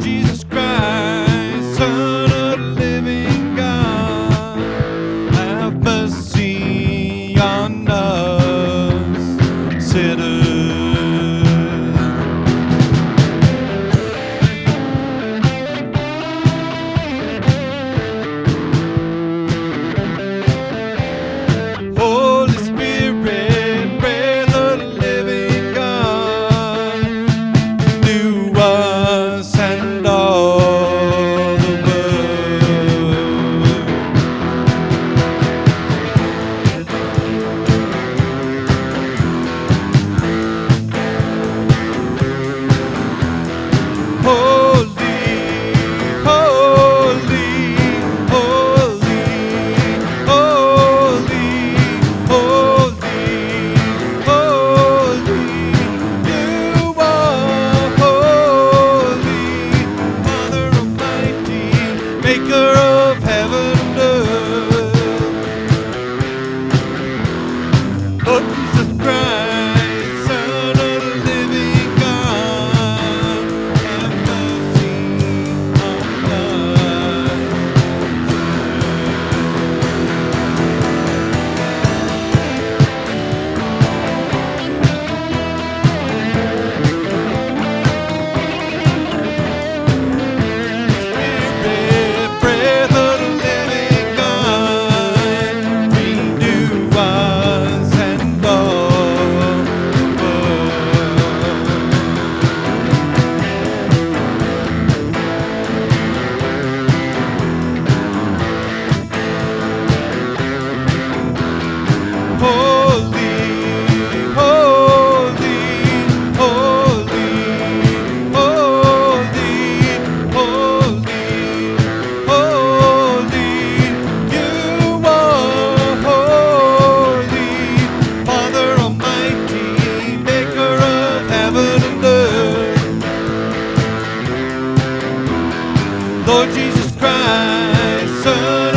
Jesus Christ. Son. cook. Christ.